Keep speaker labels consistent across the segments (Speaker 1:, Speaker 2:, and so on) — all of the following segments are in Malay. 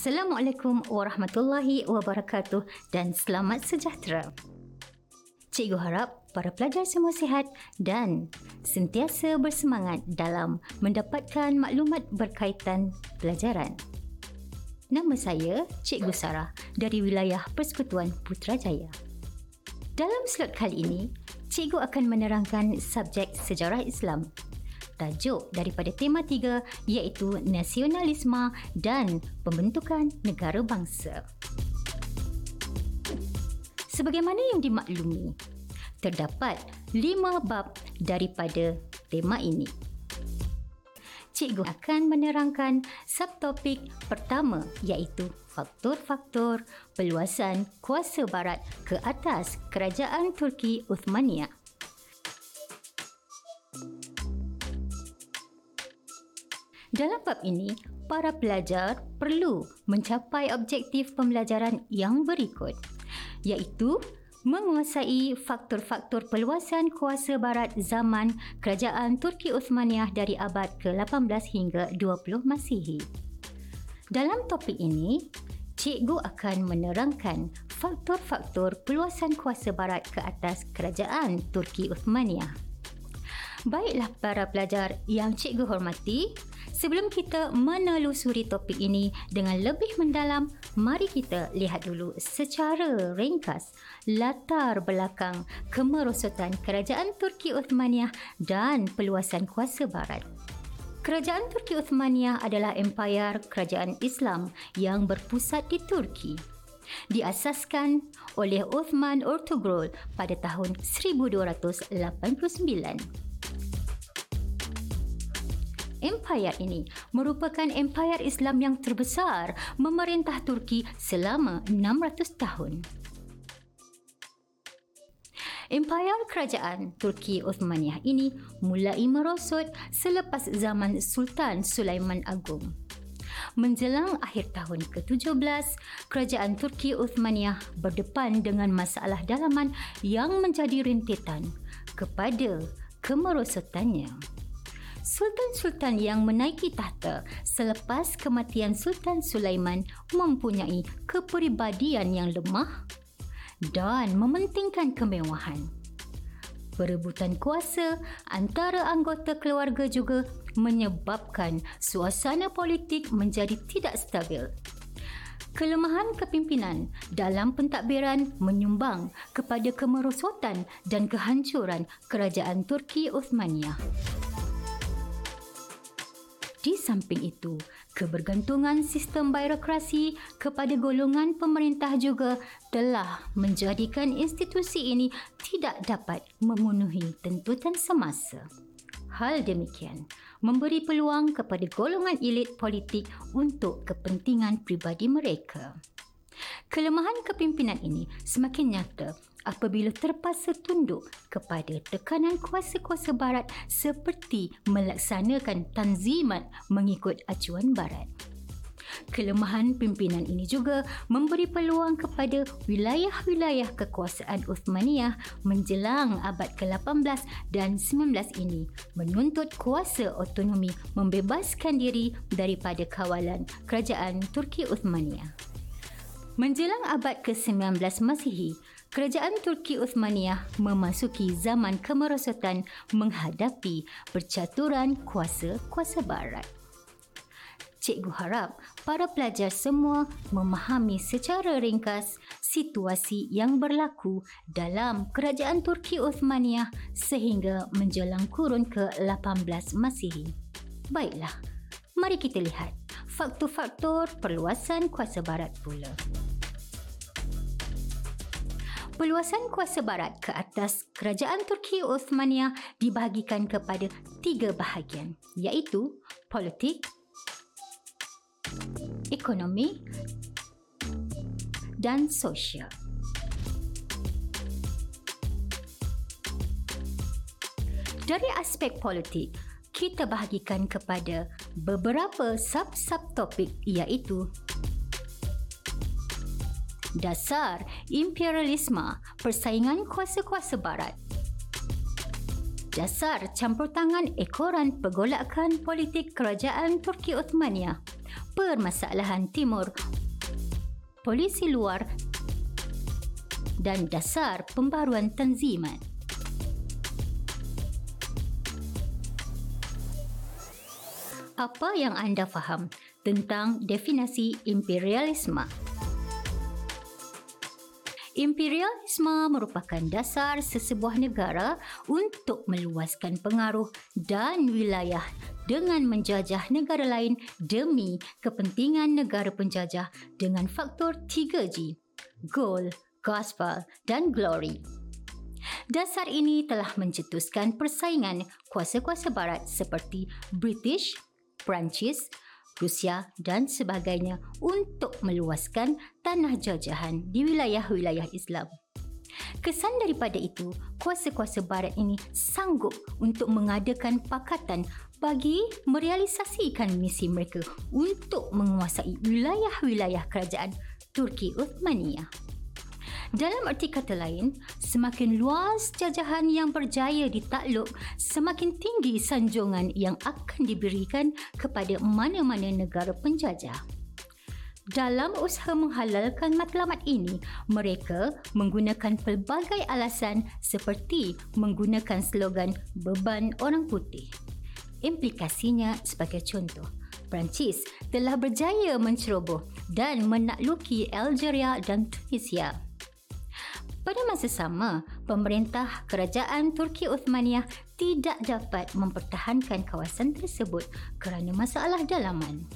Speaker 1: Assalamualaikum warahmatullahi wabarakatuh dan selamat sejahtera. Cikgu harap para pelajar semua sihat dan sentiasa bersemangat dalam mendapatkan maklumat berkaitan pelajaran. Nama saya Cikgu Sarah dari wilayah Persekutuan Putrajaya. Dalam slot kali ini, cikgu akan menerangkan subjek sejarah Islam tajuk daripada tema tiga iaitu nasionalisme dan pembentukan negara bangsa. Sebagaimana yang dimaklumi, terdapat lima bab daripada tema ini. Cikgu akan menerangkan subtopik pertama iaitu faktor-faktor peluasan kuasa barat ke atas kerajaan Turki Uthmaniyah. Dalam bab ini, para pelajar perlu mencapai objektif pembelajaran yang berikut iaitu menguasai faktor-faktor peluasan kuasa barat zaman kerajaan Turki Uthmaniyah dari abad ke-18 hingga 20 Masihi. Dalam topik ini, cikgu akan menerangkan faktor-faktor peluasan kuasa barat ke atas kerajaan Turki Uthmaniyah. Baiklah para pelajar yang cikgu hormati, Sebelum kita menelusuri topik ini dengan lebih mendalam, mari kita lihat dulu secara ringkas latar belakang kemerosotan kerajaan Turki Uthmaniyah dan peluasan kuasa barat. Kerajaan Turki Uthmaniyah adalah empayar kerajaan Islam yang berpusat di Turki. Diasaskan oleh Uthman Ertugrul pada tahun 1289. Empayar ini merupakan empayar Islam yang terbesar memerintah Turki selama 600 tahun. Empayar kerajaan Turki Uthmaniyah ini mulai merosot selepas zaman Sultan Sulaiman Agung. Menjelang akhir tahun ke-17, kerajaan Turki Uthmaniyah berdepan dengan masalah dalaman yang menjadi rintitan kepada kemerosotannya. Sultan-sultan yang menaiki tahta selepas kematian Sultan Sulaiman mempunyai kepribadian yang lemah dan mementingkan kemewahan. Perebutan kuasa antara anggota keluarga juga menyebabkan suasana politik menjadi tidak stabil. Kelemahan kepimpinan dalam pentadbiran menyumbang kepada kemerosotan dan kehancuran kerajaan Turki Uthmaniyah. Di samping itu, kebergantungan sistem birokrasi kepada golongan pemerintah juga telah menjadikan institusi ini tidak dapat memenuhi tuntutan semasa. Hal demikian memberi peluang kepada golongan elit politik untuk kepentingan pribadi mereka. Kelemahan kepimpinan ini semakin nyata apabila terpaksa tunduk kepada tekanan kuasa-kuasa barat seperti melaksanakan tanzimat mengikut acuan barat. Kelemahan pimpinan ini juga memberi peluang kepada wilayah-wilayah kekuasaan Uthmaniyah menjelang abad ke-18 dan 19 ini menuntut kuasa otonomi membebaskan diri daripada kawalan kerajaan Turki Uthmaniyah. Menjelang abad ke-19 Masihi, kerajaan Turki Uthmaniyah memasuki zaman kemerosotan menghadapi percaturan kuasa-kuasa barat. Cikgu harap para pelajar semua memahami secara ringkas situasi yang berlaku dalam kerajaan Turki Uthmaniyah sehingga menjelang kurun ke-18 Masihi. Baiklah, mari kita lihat faktor-faktor perluasan kuasa barat pula. Peluasan kuasa barat ke atas kerajaan Turki Osmania dibahagikan kepada tiga bahagian iaitu politik, ekonomi dan sosial. Dari aspek politik, kita bahagikan kepada beberapa sub-sub topik iaitu dasar imperialisme persaingan kuasa-kuasa barat dasar campur tangan ekoran pergolakan politik kerajaan Turki Uthmaniyah, permasalahan timur, polisi luar dan dasar pembaruan tanzimat. Apa yang anda faham tentang definisi imperialisme? Imperialisme merupakan dasar sesebuah negara untuk meluaskan pengaruh dan wilayah dengan menjajah negara lain demi kepentingan negara penjajah dengan faktor 3G, gold, gospel dan glory. Dasar ini telah mencetuskan persaingan kuasa-kuasa barat seperti British, Perancis, Rusia dan sebagainya untuk meluaskan tanah jajahan di wilayah-wilayah Islam. Kesan daripada itu, kuasa-kuasa barat ini sanggup untuk mengadakan pakatan bagi merealisasikan misi mereka untuk menguasai wilayah-wilayah kerajaan Turki Uthmaniyah. Dalam erti kata lain, semakin luas jajahan yang berjaya ditakluk, semakin tinggi sanjungan yang akan diberikan kepada mana-mana negara penjajah. Dalam usaha menghalalkan matlamat ini, mereka menggunakan pelbagai alasan seperti menggunakan slogan beban orang putih. Implikasinya sebagai contoh, Perancis telah berjaya menceroboh dan menakluki Algeria dan Tunisia. Pada masa sama, pemerintah kerajaan Turki Uthmaniyah tidak dapat mempertahankan kawasan tersebut kerana masalah dalaman.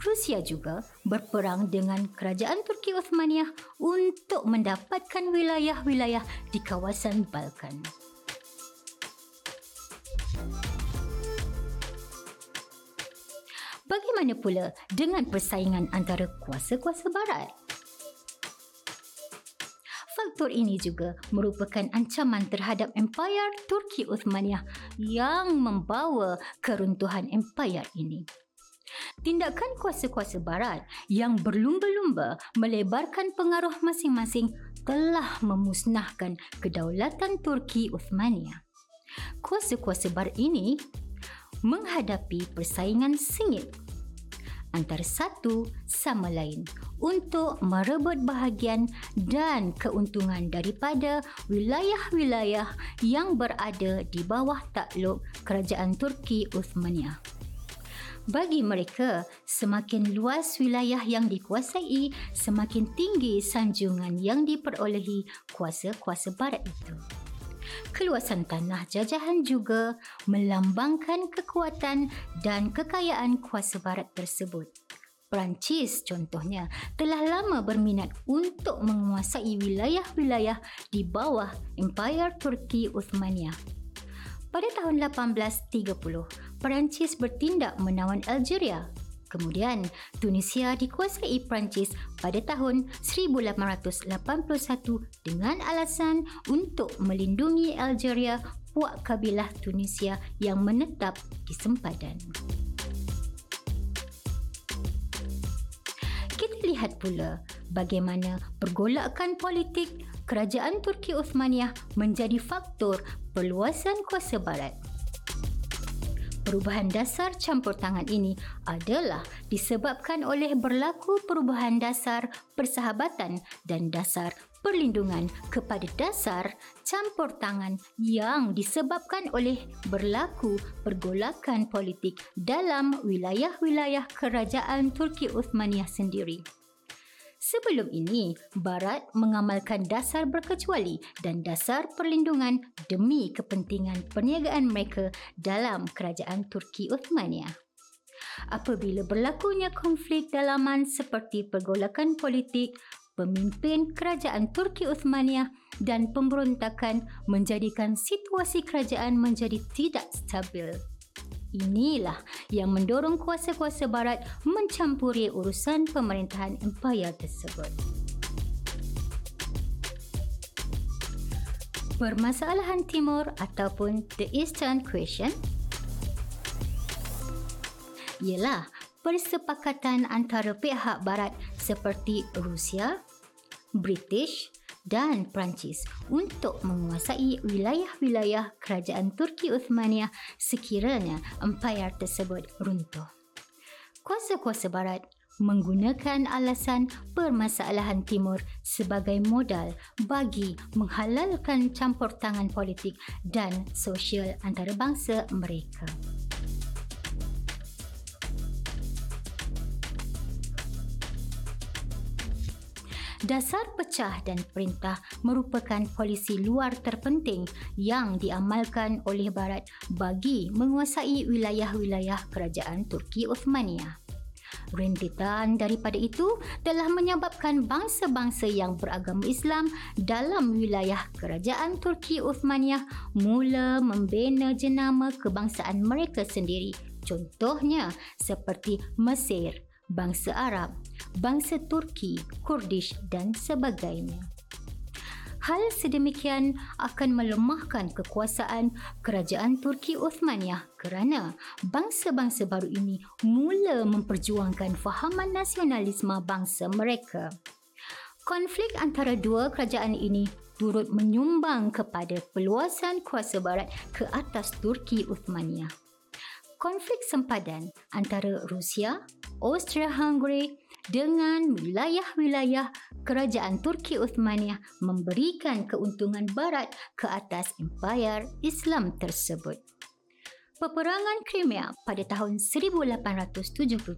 Speaker 1: Rusia juga berperang dengan kerajaan Turki Uthmaniyah untuk mendapatkan wilayah-wilayah di kawasan Balkan. Bagaimana pula dengan persaingan antara kuasa-kuasa barat? Faktor ini juga merupakan ancaman terhadap Empayar Turki Uthmaniyah yang membawa keruntuhan empayar ini. Tindakan kuasa-kuasa barat yang berlumba-lumba melebarkan pengaruh masing-masing telah memusnahkan kedaulatan Turki Uthmaniyah. Kuasa-kuasa barat ini menghadapi persaingan sengit antara satu sama lain untuk merebut bahagian dan keuntungan daripada wilayah-wilayah yang berada di bawah takluk kerajaan Turki Uthmaniyah. Bagi mereka, semakin luas wilayah yang dikuasai, semakin tinggi sanjungan yang diperolehi kuasa-kuasa barat itu. Keluasan tanah jajahan juga melambangkan kekuatan dan kekayaan kuasa barat tersebut. Perancis contohnya telah lama berminat untuk menguasai wilayah-wilayah di bawah Empire Turki Uthmaniyah. Pada tahun 1830, Perancis bertindak menawan Algeria Kemudian, Tunisia dikuasai Perancis pada tahun 1881 dengan alasan untuk melindungi Algeria puak kabilah Tunisia yang menetap di sempadan. Lihat pula bagaimana pergolakan politik kerajaan Turki Uthmaniyah menjadi faktor perluasan kuasa barat perubahan dasar campur tangan ini adalah disebabkan oleh berlaku perubahan dasar persahabatan dan dasar perlindungan kepada dasar campur tangan yang disebabkan oleh berlaku pergolakan politik dalam wilayah-wilayah kerajaan Turki Uthmaniyah sendiri. Sebelum ini, Barat mengamalkan dasar berkecuali dan dasar perlindungan demi kepentingan perniagaan mereka dalam kerajaan Turki Uthmaniyah. Apabila berlakunya konflik dalaman seperti pergolakan politik, pemimpin kerajaan Turki Uthmaniyah dan pemberontakan menjadikan situasi kerajaan menjadi tidak stabil. Inilah yang mendorong kuasa-kuasa barat mencampuri urusan pemerintahan empayar tersebut. Permasalahan Timur ataupun The Eastern Question ialah persepakatan antara pihak barat seperti Rusia, British dan Perancis untuk menguasai wilayah-wilayah kerajaan Turki Uthmaniyah sekiranya empayar tersebut runtuh. Kuasa-kuasa barat menggunakan alasan permasalahan timur sebagai modal bagi menghalalkan campur tangan politik dan sosial antarabangsa mereka. Dasar pecah dan perintah merupakan polisi luar terpenting yang diamalkan oleh Barat bagi menguasai wilayah-wilayah kerajaan Turki Uthmaniyah. Rentetan daripada itu telah menyebabkan bangsa-bangsa yang beragama Islam dalam wilayah kerajaan Turki Uthmaniyah mula membina jenama kebangsaan mereka sendiri. Contohnya seperti Mesir, bangsa Arab, bangsa Turki, Kurdish dan sebagainya. Hal sedemikian akan melemahkan kekuasaan kerajaan Turki Uthmaniyah kerana bangsa-bangsa baru ini mula memperjuangkan fahaman nasionalisme bangsa mereka. Konflik antara dua kerajaan ini turut menyumbang kepada peluasan kuasa barat ke atas Turki Uthmaniyah. Konflik sempadan antara Rusia, Austria-Hungary dengan wilayah-wilayah kerajaan Turki Uthmaniyah memberikan keuntungan barat ke atas empayar Islam tersebut. Peperangan Crimea pada tahun 1877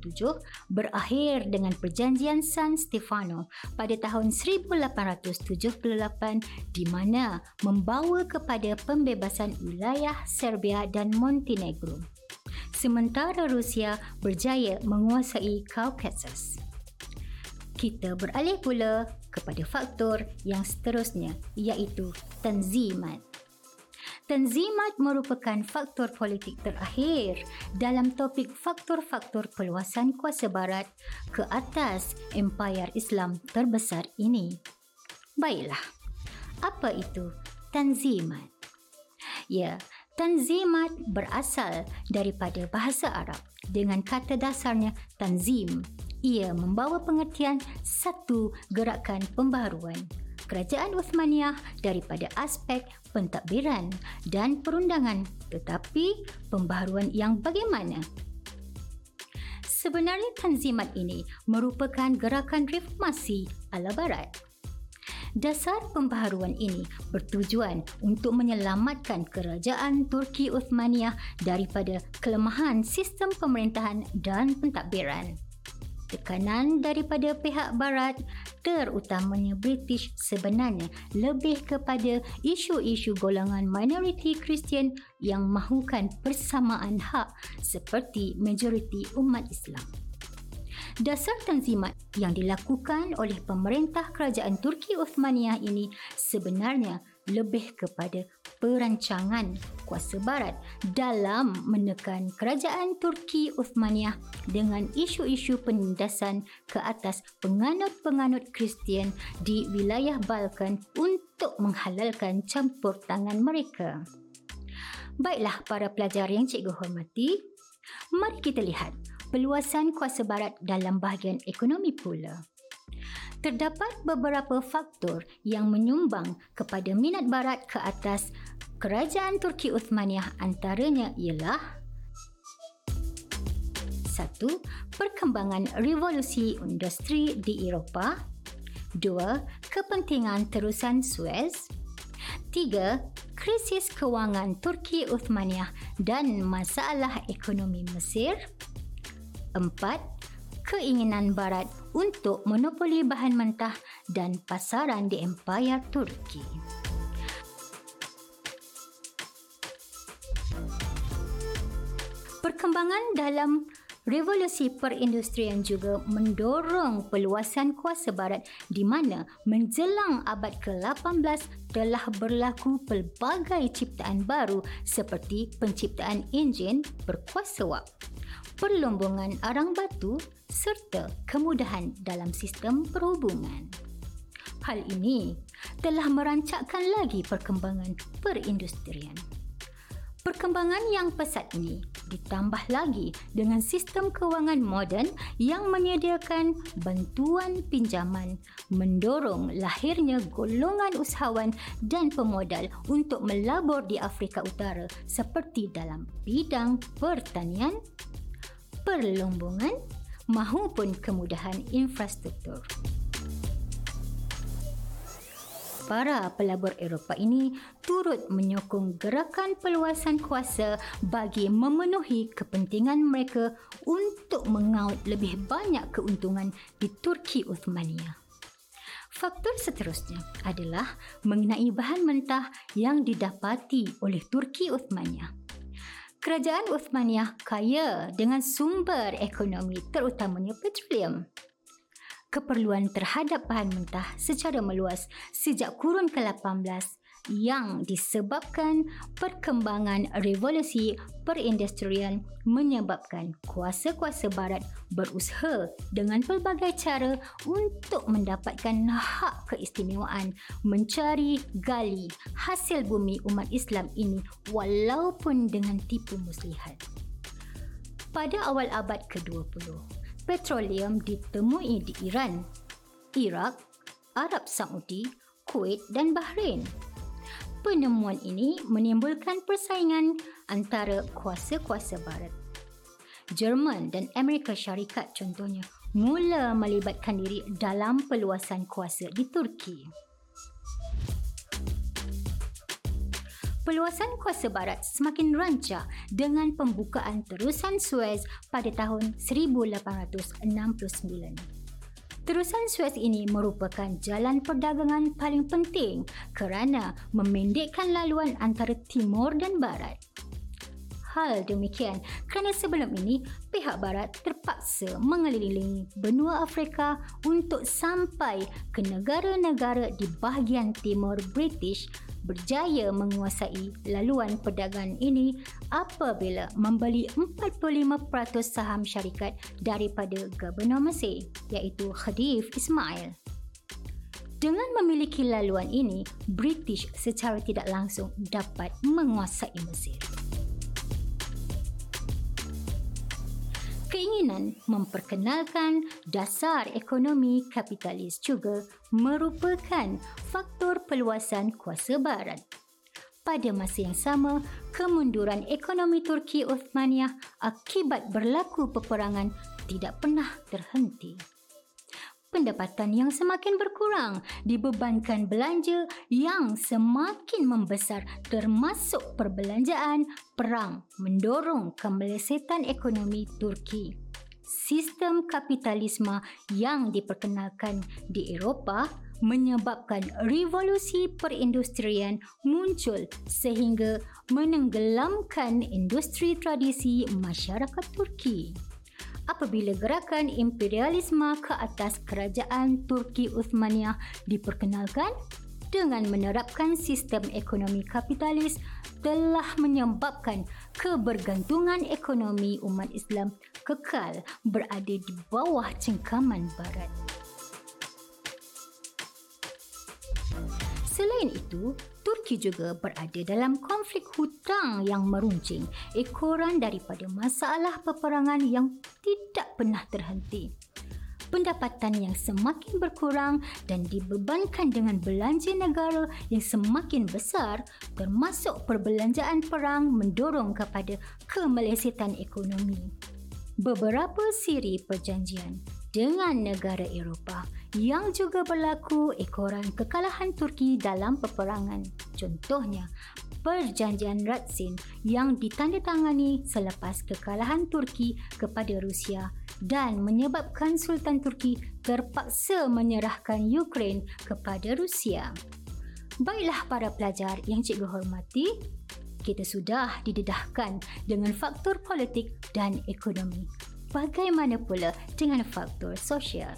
Speaker 1: berakhir dengan perjanjian San Stefano pada tahun 1878 di mana membawa kepada pembebasan wilayah Serbia dan Montenegro sementara Rusia berjaya menguasai Caucasus. Kita beralih pula kepada faktor yang seterusnya iaitu tanzimat. Tanzimat merupakan faktor politik terakhir dalam topik faktor-faktor peluasan kuasa barat ke atas empayar Islam terbesar ini. Baiklah, apa itu tanzimat? Ya, Tanzimat berasal daripada bahasa Arab dengan kata dasarnya tanzim. Ia membawa pengertian satu gerakan pembaharuan kerajaan Uthmaniyah daripada aspek pentadbiran dan perundangan tetapi pembaharuan yang bagaimana? Sebenarnya tanzimat ini merupakan gerakan reformasi ala barat Dasar pembaharuan ini bertujuan untuk menyelamatkan kerajaan Turki Uthmaniyah daripada kelemahan sistem pemerintahan dan pentadbiran. Tekanan daripada pihak barat terutamanya British sebenarnya lebih kepada isu-isu golongan minoriti Kristian yang mahukan persamaan hak seperti majoriti umat Islam. Dasar tanzimat yang dilakukan oleh pemerintah kerajaan Turki Uthmaniyah ini sebenarnya lebih kepada perancangan kuasa barat dalam menekan kerajaan Turki Uthmaniyah dengan isu-isu penindasan ke atas penganut-penganut Kristian di wilayah Balkan untuk menghalalkan campur tangan mereka. Baiklah para pelajar yang cikgu hormati, mari kita lihat peluasan kuasa barat dalam bahagian ekonomi pula. Terdapat beberapa faktor yang menyumbang kepada minat barat ke atas kerajaan Turki Uthmaniyah antaranya ialah satu, Perkembangan revolusi industri di Eropah. Dua, Kepentingan terusan Suez. Tiga, Krisis kewangan Turki Uthmaniyah dan masalah ekonomi Mesir. Empat, keinginan barat untuk monopoli bahan mentah dan pasaran di Empayar Turki. Perkembangan dalam revolusi perindustrian juga mendorong peluasan kuasa barat di mana menjelang abad ke-18 telah berlaku pelbagai ciptaan baru seperti penciptaan enjin berkuasa wap perlombongan arang batu serta kemudahan dalam sistem perhubungan. Hal ini telah merancakkan lagi perkembangan perindustrian. Perkembangan yang pesat ini ditambah lagi dengan sistem kewangan moden yang menyediakan bantuan pinjaman mendorong lahirnya golongan usahawan dan pemodal untuk melabur di Afrika Utara seperti dalam bidang pertanian, perlombongan maupun kemudahan infrastruktur para pelabur Eropah ini turut menyokong gerakan peluasan kuasa bagi memenuhi kepentingan mereka untuk mengaut lebih banyak keuntungan di Turki Uthmaniyah. Faktor seterusnya adalah mengenai bahan mentah yang didapati oleh Turki Uthmaniyah. Kerajaan Uthmaniyah kaya dengan sumber ekonomi terutamanya petroleum keperluan terhadap bahan mentah secara meluas sejak kurun ke-18 yang disebabkan perkembangan revolusi perindustrian menyebabkan kuasa-kuasa barat berusaha dengan pelbagai cara untuk mendapatkan hak keistimewaan mencari gali hasil bumi umat Islam ini walaupun dengan tipu muslihat. Pada awal abad ke-20, petroleum ditemui di Iran, Iraq, Arab Saudi, Kuwait dan Bahrain. Penemuan ini menimbulkan persaingan antara kuasa-kuasa barat. Jerman dan Amerika Syarikat contohnya mula melibatkan diri dalam peluasan kuasa di Turki. Peluasan kuasa barat semakin rancak dengan pembukaan terusan Suez pada tahun 1869. Terusan Suez ini merupakan jalan perdagangan paling penting kerana memendekkan laluan antara timur dan barat. Hal demikian kerana sebelum ini pihak barat terpaksa mengelilingi benua Afrika untuk sampai ke negara-negara di bahagian timur British berjaya menguasai laluan perdagangan ini apabila membeli 45% saham syarikat daripada Gubernur Mesir iaitu Khadif Ismail. Dengan memiliki laluan ini, British secara tidak langsung dapat menguasai Mesir. Keinginan memperkenalkan dasar ekonomi kapitalis juga merupakan faktor peluasan kuasa barat. Pada masa yang sama, kemunduran ekonomi Turki Uthmaniyah akibat berlaku peperangan tidak pernah terhenti pendapatan yang semakin berkurang dibebankan belanja yang semakin membesar termasuk perbelanjaan perang mendorong kemelesetan ekonomi Turki. Sistem kapitalisme yang diperkenalkan di Eropah menyebabkan revolusi perindustrian muncul sehingga menenggelamkan industri tradisi masyarakat Turki apabila gerakan imperialisme ke atas kerajaan Turki Uthmaniyah diperkenalkan dengan menerapkan sistem ekonomi kapitalis telah menyebabkan kebergantungan ekonomi umat Islam kekal berada di bawah cengkaman barat. Selain itu, Turki juga berada dalam konflik hutang yang meruncing ekoran daripada masalah peperangan yang tidak pernah terhenti. Pendapatan yang semakin berkurang dan dibebankan dengan belanja negara yang semakin besar termasuk perbelanjaan perang mendorong kepada kemelesetan ekonomi. Beberapa siri perjanjian dengan negara Eropah yang juga berlaku ekoran kekalahan Turki dalam peperangan. Contohnya, Perjanjian Ratsin yang ditandatangani selepas kekalahan Turki kepada Rusia dan menyebabkan Sultan Turki terpaksa menyerahkan Ukraine kepada Rusia. Baiklah para pelajar yang cikgu hormati, kita sudah didedahkan dengan faktor politik dan ekonomi. Bagaimana pula dengan faktor sosial?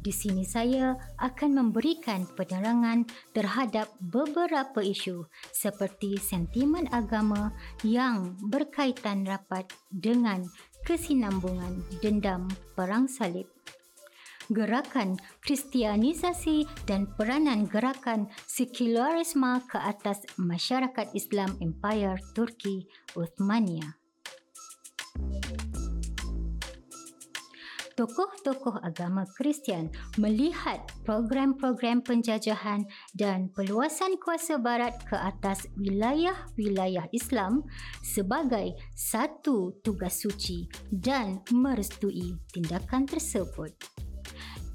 Speaker 1: Di sini saya akan memberikan penerangan terhadap beberapa isu seperti sentimen agama yang berkaitan rapat dengan kesinambungan dendam perang salib. gerakan kristianisasi dan peranan gerakan sekularisme ke atas masyarakat Islam Empire Turki Uthmania. Tokoh-tokoh agama Kristian melihat program-program penjajahan dan peluasan kuasa barat ke atas wilayah-wilayah Islam sebagai satu tugas suci dan merestui tindakan tersebut.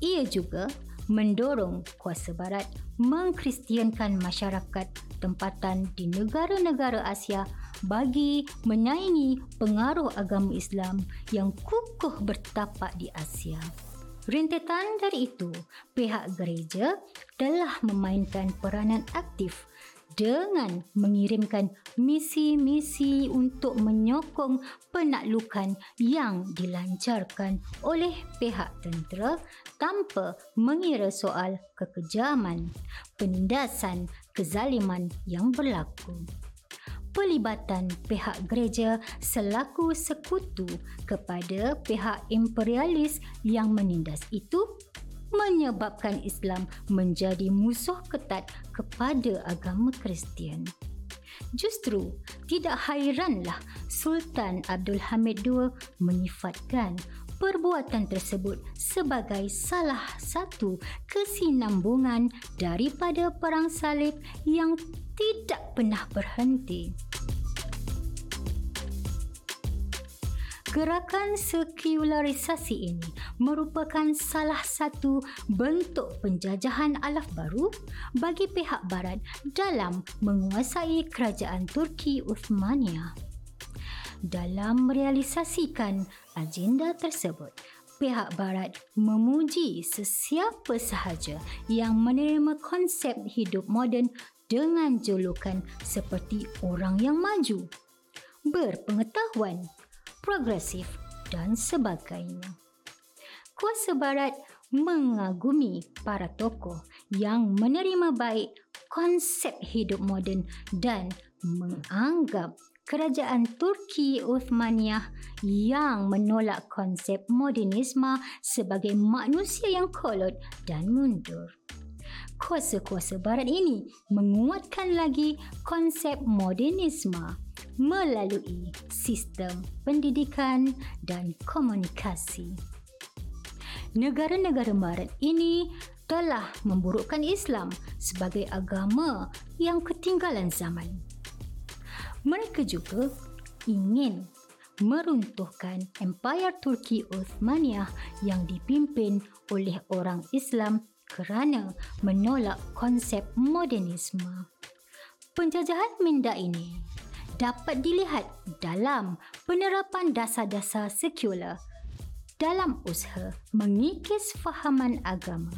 Speaker 1: Ia juga mendorong kuasa barat mengkristiankan masyarakat tempatan di negara-negara Asia bagi menyaingi pengaruh agama Islam yang kukuh bertapak di Asia. Rentetan dari itu, pihak gereja telah memainkan peranan aktif dengan mengirimkan misi-misi untuk menyokong penaklukan yang dilancarkan oleh pihak tentera tanpa mengira soal kekejaman, penindasan, kezaliman yang berlaku pelibatan pihak gereja selaku sekutu kepada pihak imperialis yang menindas itu menyebabkan Islam menjadi musuh ketat kepada agama Kristian. Justru tidak hairanlah Sultan Abdul Hamid II menyifatkan perbuatan tersebut sebagai salah satu kesinambungan daripada perang salib yang tidak pernah berhenti. Gerakan sekularisasi ini merupakan salah satu bentuk penjajahan alaf baru bagi pihak barat dalam menguasai kerajaan Turki Uthmania. Dalam merealisasikan agenda tersebut, pihak barat memuji sesiapa sahaja yang menerima konsep hidup moden dengan julukan seperti orang yang maju, berpengetahuan, progresif dan sebagainya. Kuasa Barat mengagumi para tokoh yang menerima baik konsep hidup moden dan menganggap kerajaan Turki Uthmaniyah yang menolak konsep modernisme sebagai manusia yang kolot dan mundur kuasa-kuasa barat ini menguatkan lagi konsep modernisme melalui sistem pendidikan dan komunikasi. Negara-negara barat ini telah memburukkan Islam sebagai agama yang ketinggalan zaman. Mereka juga ingin meruntuhkan Empire Turki Uthmaniyah yang dipimpin oleh orang Islam kerana menolak konsep modernisme. Penjajahan minda ini dapat dilihat dalam penerapan dasar-dasar sekular dalam usaha mengikis fahaman agama.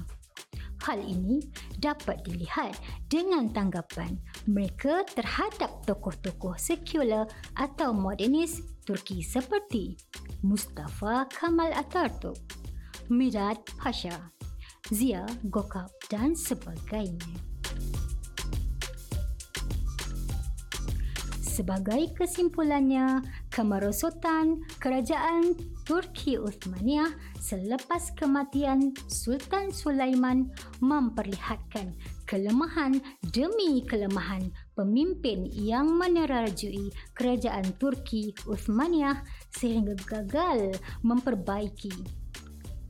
Speaker 1: Hal ini dapat dilihat dengan tanggapan mereka terhadap tokoh-tokoh sekular atau modernis Turki seperti Mustafa Kamal Atatürk, Mirat Pasha, Zia, Gokap dan sebagainya. Sebagai kesimpulannya, kemerosotan kerajaan Turki Uthmaniyah selepas kematian Sultan Sulaiman memperlihatkan kelemahan demi kelemahan pemimpin yang menerajui kerajaan Turki Uthmaniyah sehingga gagal memperbaiki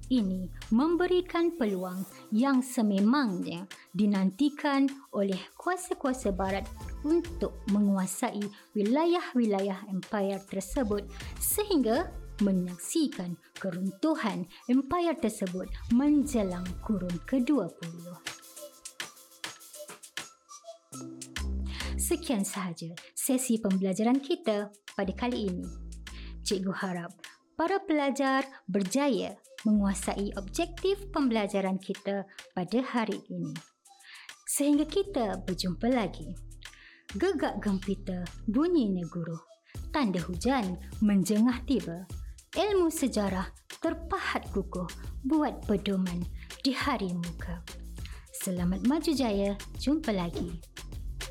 Speaker 1: ini memberikan peluang yang sememangnya dinantikan oleh kuasa-kuasa barat untuk menguasai wilayah-wilayah empayar tersebut sehingga menyaksikan keruntuhan empayar tersebut menjelang kurun ke-20. Sekian sahaja sesi pembelajaran kita pada kali ini. Cikgu harap para pelajar berjaya menguasai objektif pembelajaran kita pada hari ini. Sehingga kita berjumpa lagi. Gegak gempita bunyinya guru. Tanda hujan menjengah tiba. Ilmu sejarah terpahat kukuh buat pedoman di hari muka. Selamat maju jaya. Jumpa lagi.